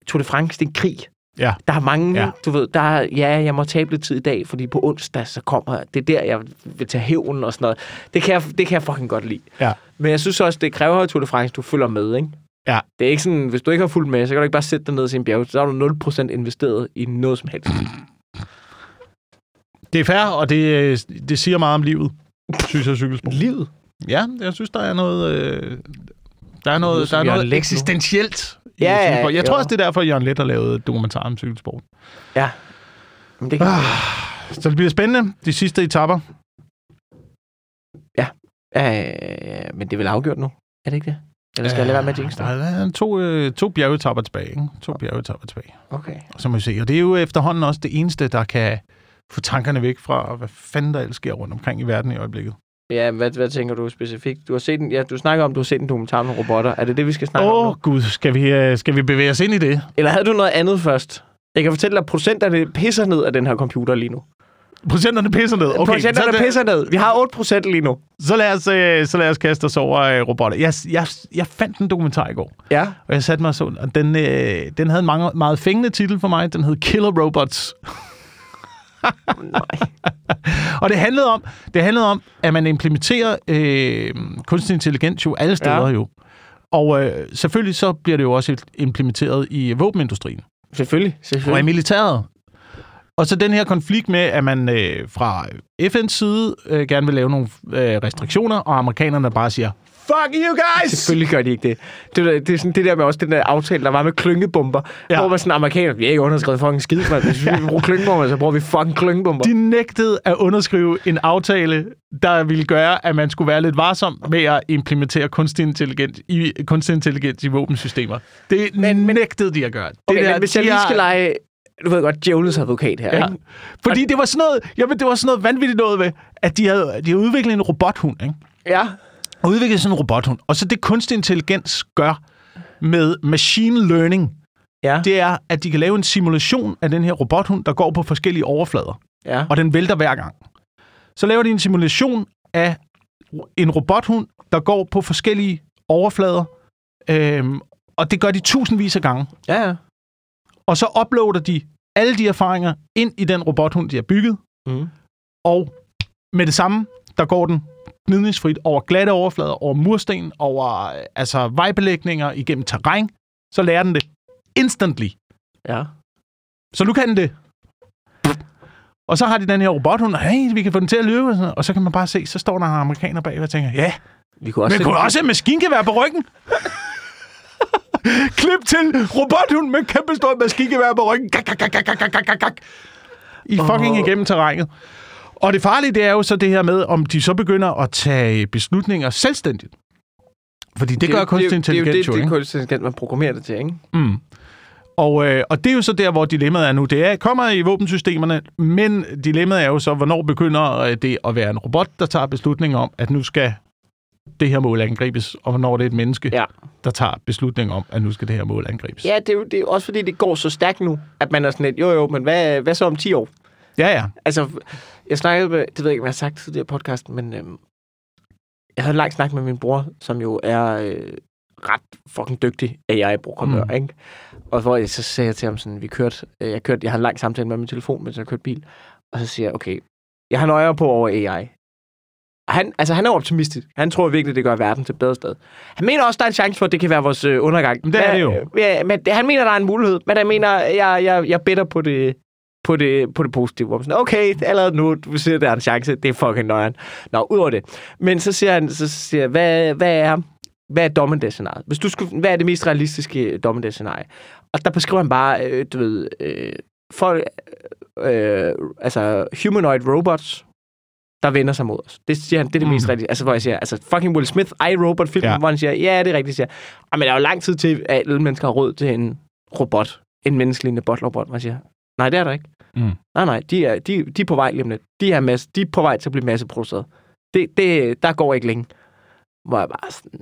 Tour de France, det er en krig. Ja. Der er mange, Ja. du ved, der er, ja, jeg må tabe lidt tid i dag, fordi på onsdag, så kommer, det er der, jeg vil tage hævn og sådan noget. Det kan jeg, det kan jeg fucking godt lide. Ja. Men jeg synes også, det kræver at Tour de France, du følger med, ikke? Ja. Det er ikke sådan, hvis du ikke har fulgt med, så kan du ikke bare sætte dig ned i sin bjerg, så er du 0% investeret i noget som helst. Det er fair, og det, øh, det siger meget om livet, synes jeg, cykelsport. Livet. Ja, jeg synes, der er noget... Øh, der er noget, der er noget nu. eksistentielt i Ja, ja, cykelsport. Jeg tror jo. også, det er derfor, Jørgen Let har lavet dokumentar om cykelsport. Ja. Men det kan, Ah, så det bliver spændende, de sidste etapper. ja, men det er vel afgjort nu? Er det ikke det? Eller skal jeg lade være med at jinx Der er to, øh, to bjergetapper tilbage. Ikke? To bjergetapper tilbage. Okay. Og så må vi se. Og det er jo efterhånden også det eneste, der kan få tankerne væk fra, hvad fanden der ellers sker rundt omkring i verden i øjeblikket. Ja, hvad, hvad tænker du specifikt? Du har set en, ja, du snakker om, du har set en dokumentar om robotter. Er det det, vi skal snakke om Åh, oh, gud, skal vi, øh, skal vi bevæge os ind i det? Eller havde du noget andet først? Jeg kan fortælle dig, at procenterne pisser ned af den her computer lige nu. Procenterne pisser ned. Okay, procenterne så, pisser ned. Vi har 8% lige nu. så, lad os, øh, så lad os kaste os over øh, robotter. Jeg, jeg, jeg fandt en dokumentar i går, Ja. og jeg satte mig så, og den, øh, den havde en meget, meget fængende titel for mig. Den hed Killer Robots. Nej. Og det handlede om, det handlede om at man implementerer øh, kunstig intelligens jo alle steder Ja. jo. Og øh, selvfølgelig så bliver det jo også implementeret i våbenindustrien Selvfølgelig. og i Selvfølgelig. militæret. Og så den her konflikt med, at man øh, fra FN's side øh, gerne vil lave nogle øh, restriktioner, og amerikanerne bare siger, Fuck you guys! Selvfølgelig gør de ikke det. Det, er- det er sådan det der med også den der aftale, der var med klyngebomber. Ja. Hvor man sådan, amerikaner, vi har ikke underskrevet fucking skid, man. Hvis vi vil bruge klyngebomber, så bruger vi fucking klyngebomber. De nægtede at underskrive en aftale, der ville gøre, at man skulle være lidt varsom med at implementere kunstig intelligens i, kunstig intelligens i våbensystemer. Det men, nægtede de at gøre. Det Okay, der, men hvis jeg lige skal lege, du ved godt, djævelens advokat her, Ja. ikke? Fordi det var sådan noget, jamen, det var sådan noget vanvittigt noget ved, at de havde, de havde udviklet en robothund, ikke? Ja. Og udviklet sådan en robothund. Og så det kunstig intelligens gør med machine learning, Ja. det er, at de kan lave en simulation af den her robothund, der går på forskellige overflader. ja. og den vælter hver gang. Så laver de en simulation af en robothund, der går på forskellige overflader, øhm, og det gør de tusindvis af gange. Ja, ja. Og så uploader de alle de erfaringer ind i den robothund, de har bygget, Mm. og med det samme, der går den gnidningsfrit over glatte overflader, over mursten, over øh, altså vejbelægninger, igennem terræn, så lærer den det instantly. Ja. Så nu kan den det. Og så har de den her robothund, og hey, vi kan få den til at løbe, og, så kan man bare se, så står der en amerikaner bag og tænker, ja, Vi kunne også men kunne også have maskingevær på ryggen. Klip til robothund med kæmpe stort maskingevær på ryggen. Gak, gak, gak, gak, gak, gak, gak. I fucking igennem terrænet. Og det farlige, det er jo så det her med, om de så begynder at tage beslutninger selvstændigt. Fordi det, det gør kunstig intelligens Det er jo, jo det, det ikke? er kunstig intelligens, man programmerer det til, ikke? Mm. Og, øh, og det er jo så der, hvor dilemmaet er nu. Det er, kommer i våbensystemerne, men dilemmaet er jo så, hvornår begynder øh, det at være en robot, der tager beslutninger om, at nu skal det her mål angribes, og hvornår det er et menneske, Ja. der tager beslutning om, at nu skal det her mål angribes. Ja, det er, jo, det er jo også fordi, det går så stærkt nu, at man er sådan lidt, jo jo, men hvad, hvad så om 10 år? ja. ja. Altså, jeg snakkede med, det ved jeg ikke, om jeg har sagt tidligere i podcasten, men øhm, jeg havde en lang snak med min bror, som jo er øh, ret fucking dygtig AI-programmør, Mm. ikke? Og hvor jeg så sagde jeg til ham sådan, vi kørte, øh, jeg kørte, jeg har en lang samtale med min telefon, mens jeg kørte bil, og så siger jeg, okay, jeg har nøje på over AI. Og han, altså, han er optimistisk. Han tror virkelig, det gør verden til et bedre sted. Han mener også, der er en chance for, at det kan være vores øh, undergang. Men det er det jo. Ja, men det, han mener, der er en mulighed. Men jeg mener, jeg, jeg, jeg bedder på det, på det, på det positive. Hvor man sådan, okay, allerede nu, du siger, der er en chance. Det er fucking nøjeren. Nå, ud over det. Men så siger han, så siger jeg, hvad, hvad er, hvad er dommedagsscenariet? Hvis du skulle, hvad er det mest realistiske dommedagsscenarie? Og der beskriver han bare, øh, du ved, øh, folk, øh, altså humanoid robots, der vender sig mod os. Det siger han, det er det Mm. mest rigtige. Altså, hvor jeg siger, altså fucking Will Smith, I, Robot film, Ja. hvor han siger, ja, det er rigtigt, siger. "Ah, men der er jo lang tid til, at alle mennesker har råd til en robot, en menneskelig botlrobot, man siger, nej, det er der ikke. Mm. Nej, nej, de er, de, de er på vej lige om lidt. De er, masse, de er på vej til at blive masseproduceret. Det, det, der går ikke længe. Hvor jeg bare sådan,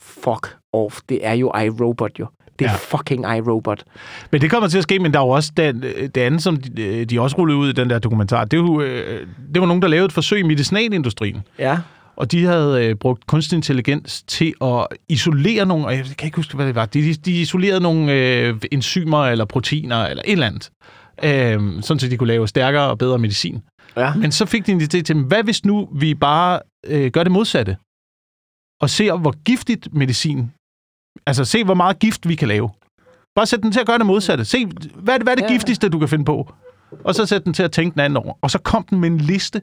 fuck off, det er jo iRobot jo. Det er Ja. fucking iRobot. Men det kommer til at ske, men der er jo også den, det andet, som de, de også rullede ud i den der dokumentar. Det, er jo, øh, det var nogen, der lavede et forsøg i medicinalindustrien. Ja. Og de havde øh, brugt kunstig intelligens til at isolere nogle, og jeg kan ikke huske, hvad det var. De, de isolerede nogle øh, enzymer eller proteiner eller et eller andet. Øh, sådan så de kunne lave stærkere og bedre medicin. Ja. Men så fik de en idé til hvad hvis nu vi bare øh, gør det modsatte? Og ser, hvor giftigt medicin, altså se, hvor meget gift vi kan lave. Bare sæt den til at gøre det modsatte. Se, hvad er det, hvad er det Ja. giftigste, du kan finde på? Og så sæt den til at tænke den anden over. Og så kom den med en liste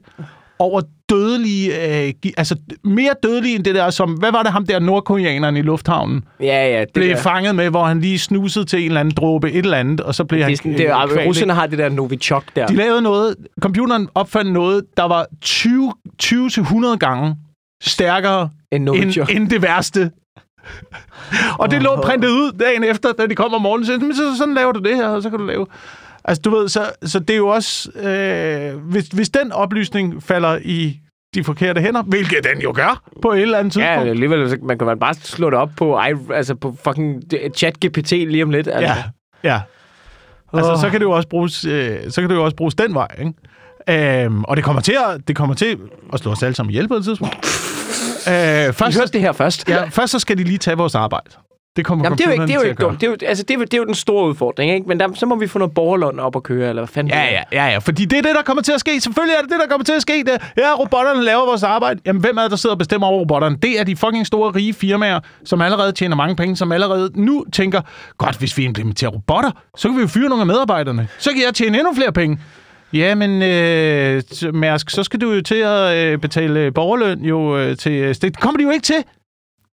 over dødelige, øh, altså mere dødelige end det der, som, hvad var det ham der nordkoreaneren i lufthavnen, Ja, ja. Det, blev der- fanget med, hvor han lige snusede til en eller anden dråbe et eller andet, og så blev det, han sådan, det øh, er, russerne har det der Novichok der. De lavede noget, computeren opfandt noget, der var 20 20-100 gange stærkere en Novichok. end, end det værste. og det lå printet ud dagen efter, da de kom om morgenen. Så, sådan laver du det her, og så kan du lave... Altså, du ved, så, så det er jo også... Øh, hvis, hvis den oplysning falder i de forkerte hænder, hvilket den jo gør på et eller andet Ja, tidspunkt. alligevel, så man kan bare slå det op på, i, altså på fucking chat GPT lige om lidt. Altså. Ja, ja. Altså, Åh. så kan det jo også bruges, øh, så kan det jo også bruges den vej, ikke? Øhm, og det kommer til at, det kommer til at slå os alle sammen ihjel på et tidspunkt. øh, I først, hørte det her først. ja, først så skal de lige tage vores arbejde. Det kommer Jamen, det er jo ikke, det er jo ikke dumt. Det er jo, altså, det, er, jo- det er jo den store udfordring, ikke? Men der, så må vi få noget borgerlån op at køre, eller hvad fanden Ja, ja, ja, ja, fordi det er det, der kommer til at ske. Selvfølgelig er det det, der kommer til at ske. Det. Ja, robotterne laver vores arbejde. Jamen, hvem er det, der sidder og bestemmer over robotterne? Det er de fucking store, rige firmaer, som allerede tjener mange penge, som allerede nu tænker, godt, hvis vi implementerer robotter, så kan vi jo fyre nogle af medarbejderne. Så kan jeg tjene endnu flere penge. Ja, men øh, Mærsk, så skal du jo til at øh, betale borgerløn jo øh, til... Det kommer de jo ikke til.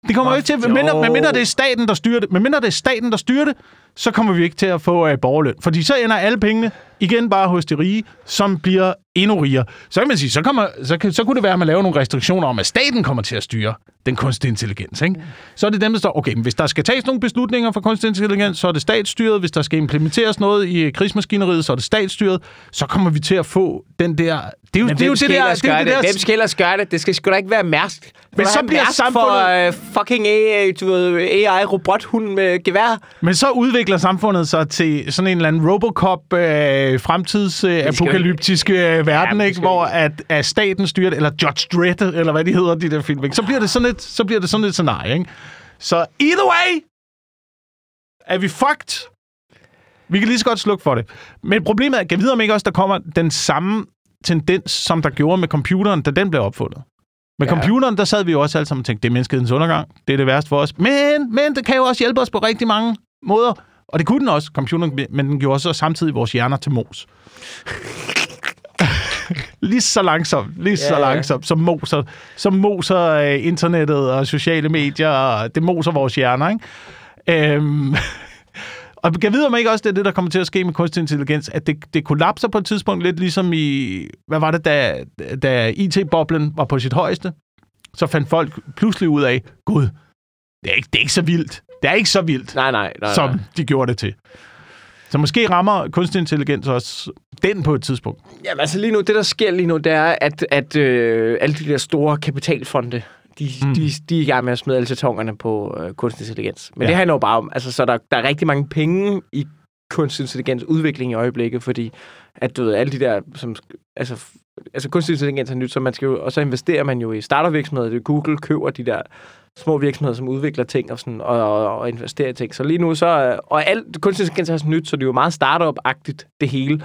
Det kommer jo ikke til, medmindre, medmindre det er staten, der styrer det. Medmindre det er staten, der styrer det, så kommer vi ikke til at få uh, borgerløn. Fordi så ender alle pengene igen bare hos de rige, som bliver endnu rigere. Så kan man sige, så, kommer, så, kan, så kunne det være, at man laver nogle restriktioner om, at staten kommer til at styre den kunstige intelligens. Ikke? Så er det dem, der står, okay, men hvis der skal tages nogle beslutninger for kunstig intelligens, så er det statsstyret. Hvis der skal implementeres noget i øh, krigsmaskineriet, så er det statsstyret. Så kommer vi til at få den der... Det er jo, Men det, er jo det der... Det det det? der Hvem skal ellers gøre det? Det skal sgu da ikke være Mærsk. Men så bliver samfundet- for uh, fucking AI, du ved, AI-robothund med gevær. Men så udvikler samfundet sig til sådan en eller anden Robocop øh, fremtids øh, apokalyptiske øh, verden, Ja, ikke? hvor at, at staten styrer eller Judge Dredd, eller hvad de hedder, de der film. Ikke? Så bliver det sådan et, så bliver det sådan et scenarie. Ikke? Så either way er vi fucked. Vi kan lige så godt slukke for det. Men problemet er, kan jeg vide om ikke også, der kommer den samme tendens, som der gjorde med computeren, da den blev opfundet. Med ja. computeren, der sad vi jo også alle sammen og tænkte, det er menneskehedens undergang. Det er det værste for os. Men, men det kan jo også hjælpe os på rigtig mange måder. Og det kunne den også, computeren, men den gjorde også samtidig vores hjerner til mos. lige så langsomt, lige så Ja, ja. langsomt, som moser, som moser øh, internettet og sociale medier, og det moser vores hjerner, ikke? Øhm, og kan vide om ikke også, det er det, der kommer til at ske med kunstig intelligens, at det, det kollapser på et tidspunkt lidt ligesom i, hvad var det, da, da IT-boblen var på sit højeste? Så fandt folk pludselig ud af, gud, det er ikke, det er ikke så vildt. Det er ikke så vildt, Nej, nej, nej. som nej. de gjorde det til. Så måske rammer kunstig intelligens også den på et tidspunkt. Jamen altså lige nu, det der sker lige nu, det er, at, at øh, alle de der store kapitalfonde, de, Mm. de, de er i gang med at smide alle sætongerne på øh, kunstig intelligens. Men Ja. det handler jo bare om, altså så der, der er rigtig mange penge i kunstig intelligens udvikling i øjeblikket, fordi at du ved, alle de der, som, altså, altså kunstig intelligens er nyt, så man skal jo, og så investerer man jo i startervirksomheder, det Google køber de der små virksomheder, som udvikler ting og, sådan, og, og, og investerer i ting. Så lige nu, så, øh, og alt kunstig intelligens er så nyt, så det er jo meget startup-agtigt, det hele.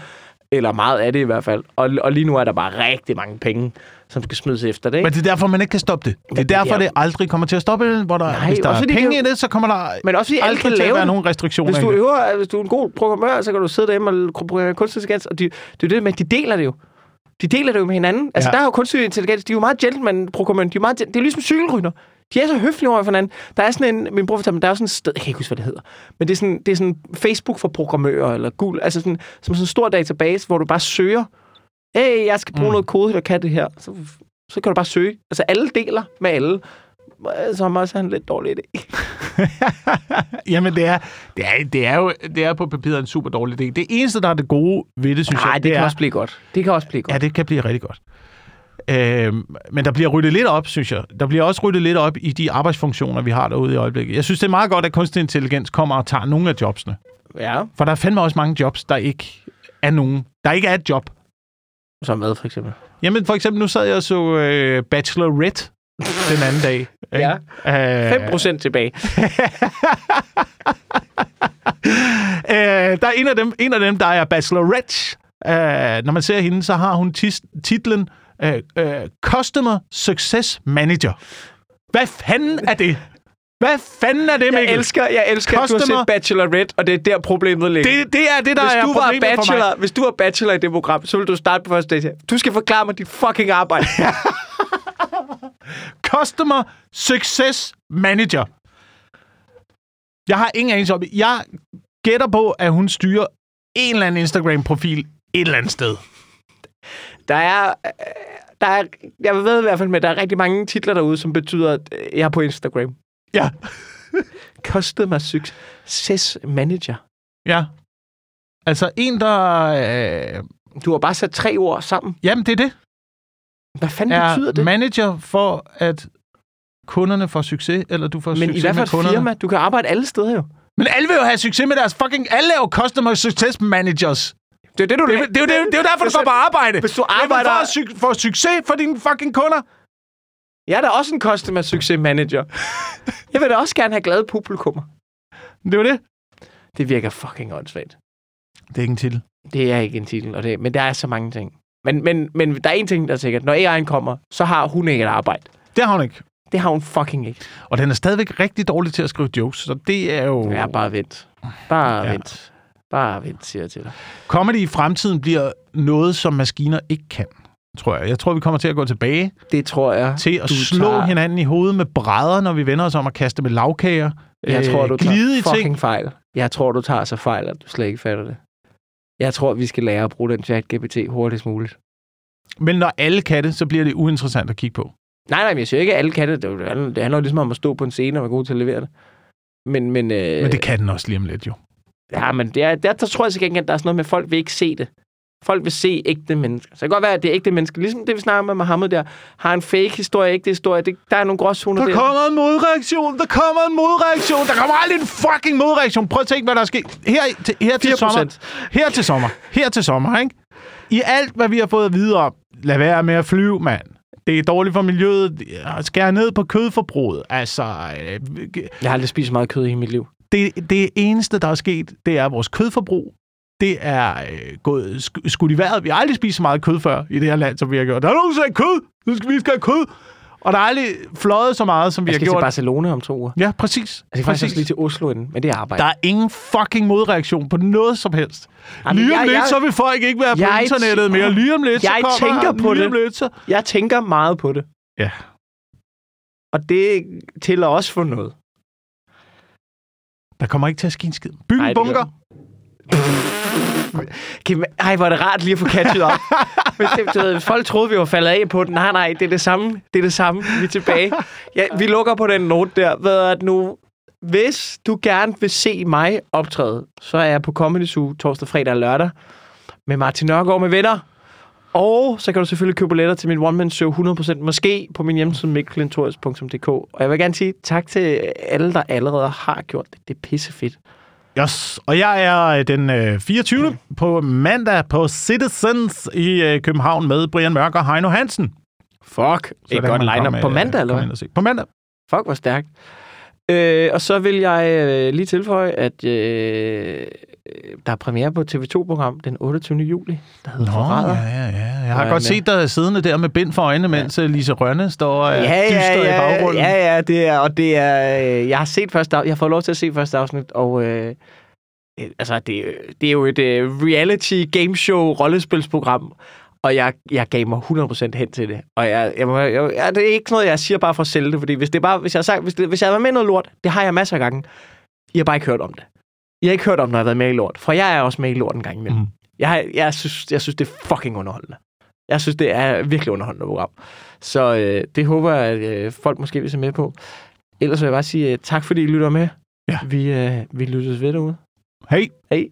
Eller meget af det i hvert fald. Og, og lige nu er der bare rigtig mange penge, som skal smides efter det. Ikke? Men det er derfor, man ikke kan stoppe det. Det er det derfor, er- det aldrig kommer til at stoppe. Hvor der, Nej, hvis der også er penge det i det, så kommer der Men også fordi aldrig kan til at være det. nogen restriktioner. Hvis du, det. øver, hvis du er en god programmør, så kan du sidde derhjemme og programmere kunstig intelligens. Og de, det er jo det med, at de deler det jo. De deler det jo med hinanden. Altså, Ja. ja. der er jo kunstig intelligens. De er jo meget gentleman-programmører. De er, meget, det er ligesom cykelrytter. De er så høflige over for hinanden. Der er sådan en, min bror fortalte mig, der er sådan et sted, jeg kan ikke huske, hvad det hedder, men det er sådan, det er sådan Facebook for programmører, eller Google, altså sådan, som sådan en stor database, hvor du bare søger, hey, jeg skal bruge Mm. noget kode, der kan det her. Så, så kan du bare søge. Altså, alle deler med alle. Som også er en lidt dårlig idé. Jamen, det er, det, er, det, er jo det er på papiret en super dårlig idé. Det eneste, der er det gode ved det, synes Nej, jeg, det kan er, også blive godt. Det kan også blive godt. Ja, det kan blive rigtig godt. Øhm, men der bliver ryddet lidt op, synes jeg. Der bliver også ryddet lidt op i de arbejdsfunktioner, vi har derude i øjeblikket. Jeg synes, det er meget godt, at kunstig intelligens kommer og tager nogle af jobsene. Ja. For der er fandme også mange jobs, der ikke er nogen. Der ikke er et job. Som hvad, for eksempel? Jamen, for eksempel, nu sad jeg og så øh, Bachelorette den anden dag. ikke? Ja. Øh, 5% tilbage. øh, der er en af dem, en af dem der er Bachelorette. Øh, når man ser hende, så har hun tis, titlen øh, øh, Customer Success Manager. Hvad fanden er det? Hvad fanden er det, Jeg Mikkel? elsker, jeg elsker at du har Customer- set Bachelorette, og det er der problemet ligger. Det, det er det, der hvis, er du var problemet for mig. bachelor, hvis du var bachelor i det program, så ville du starte på første date. Du skal forklare mig dit fucking arbejde. Customer Success Manager. Jeg har ingen anelse om det. Jeg gætter på, at hun styrer en eller anden Instagram-profil et eller andet sted. Der er, der er, jeg ved i hvert fald med, at der er rigtig mange titler derude, som betyder, at øh, jeg er på Instagram. Ja. Customer Success Manager. Ja. Altså en, der... Øh, Du har bare sat tre ord sammen. jamen, det er det. Hvad fanden betyder Er det? manager for, at kunderne får succes, eller du får Men succes i hvert med fald et kunderne? firma. Du kan arbejde alle steder jo. Men alle vil jo have succes med deres fucking... Alle er jo customer success managers. Det er det, du Det, det, det, jo- det er jo derfor, du går på arbejde. Hvis du Det er arbejder... for at få succes for dine fucking kunder. Jeg er da også en customer success manager. Jeg vil da også gerne have glade publikummer. Det jo det. Det virker fucking åndssvagt. Det er ikke en titel. Det er ikke en titel, og det, men der er så mange ting. Men, men, men der er en ting, der er sikkert. Når AI'en kommer, så har hun ikke et arbejde. Det har hun ikke. Det har hun fucking ikke. Og den er stadigvæk rigtig dårlig til at skrive jokes, så det er jo... Ja, bare vent. Bare ja. vent. Bare vent, siger jeg til dig. Comedy i fremtiden bliver noget, som maskiner ikke kan. tror jeg. Jeg tror, vi kommer til at gå tilbage Det tror jeg. til at Du slå tager- hinanden i hovedet med brædder, når vi vender os om at kaste med lavkager. Jeg Øh, tror, du glide tager fucking ting. fejl. Jeg tror, du tager så fejl, at du slet ikke fatter det. Jeg tror, vi skal lære at bruge den chat GPT hurtigst muligt. Men når alle kan det, så bliver det uinteressant at kigge på. Nej, nej, men jeg siger ikke, at alle kan det. Det handler- det handler jo ligesom om at stå på en scene og være god til at levere det. Men, men, øh, Men det kan den også lige om lidt, jo. Ja, men det er, der, der tror jeg så gengæld, at der er sådan noget med, at folk vil ikke se det. Folk vil se ægte mennesker. Så det kan godt være, at det er ægte mennesker. Ligesom det, vi snakker med Mohammed der. Har en fake historie, ægte historie. Det, der er nogle gråzoner Der der. kommer en modreaktion, der kommer en modreaktion, der kommer aldrig en fucking modreaktion. Prøv at tænke, hvad der er sket. Her, til, her til 4%. sommer. Her til sommer. Her til sommer, ikke? I alt, hvad vi har fået at vide om, lad være med at flyve, mand. Det er dårligt for miljøet. Skær ned på kødforbruget. Altså, øh, Jeg har aldrig spist meget kød i hele mit liv. Det, det eneste, der er sket, det er vores kødforbrug. Det er øh, gået sk- skudt i vejret. Vi har aldrig spist så meget kød før i det her land, som vi har gjort. Der er nogen, der siger kød. Nu skal vi skal have kød. Og der er aldrig fløjet så meget, som vi Jeg har skal til gjort. Barcelona om to uger. Ja, præcis. Jeg skal faktisk præcis. lige til Oslo inden, men det er arbejde. Der er ingen fucking modreaktion på noget som helst. Jamen, Lige om jeg- lidt, jeg- så vil folk ikke være på Jeg- internettet mere. Lige om lidt, så Jeg kommer tænker på lige det. lidt, så... Jeg tænker meget på det. Ja. Og det tæller også for noget. Der kommer ikke til at ske en skid. Byg en bunker. Kan man- Ej, hvor er det rart lige at få catchet op. Hvis, det, du ved, folk troede, vi var faldet af på den. Nej, nej, det er det samme. Det er det samme. Vi er tilbage. Ja, vi lukker på den note der. Hvad er det nu? Hvis du gerne vil se mig optræde, så er jeg på Comedy Zoo torsdag, fredag og lørdag med Martin Nørgaard med venner. Og så kan du selvfølgelig købe billetter til min one-man-show 100% måske på min hjemmeside mikkelintorius.dk. Og jeg vil gerne sige tak til alle, der allerede har gjort det. Det er pissefedt. Yes. Og jeg er øh, den øh, 24. på mandag på Citizens i øh, København med Brian Mørk og Heino Hansen. Fuck. Så der godt man line På øh, mandag, eller hvad? På mandag. Fuck, hvor stærkt. Øh, og så vil jeg øh, lige tilføje, at øh, der er premiere på et TV2-program den 28. juli, der hedder Nå, Forræder. ja, ja, ja. Jeg har Ja, godt set dig siddende der med bind for øjnene, mens ja. Lise Rønne står øh, ja, dyster ja, i baggrunden. ja, ja, det er, og det er, øh, jeg har set første jeg har fået lov til at se første afsnit, og øh, øh, altså, det, det er jo et øh, reality gameshow rollespilsprogram, og jeg, jeg gav mig 100% hen til det. Og jeg, jeg, jeg, jeg, det er ikke noget, jeg siger bare for at sælge det, fordi hvis det bare, hvis jeg sagt, hvis, det, hvis jeg været med noget lort, det har jeg masser af gange, I har bare ikke hørt om det. I har ikke hørt om, når jeg har været med i lort, for jeg er også med i lort en gang imellem. Mhm. Jeg, jeg, synes, jeg synes, det er fucking underholdende. Jeg synes, det er virkelig underholdende program. Så øh, det håber jeg, at øh, folk måske vil se med på. Ellers vil jeg bare sige øh, tak, fordi I lytter med. Ja. Vi, øh, vi lyttes ved derude. Hej. Hej.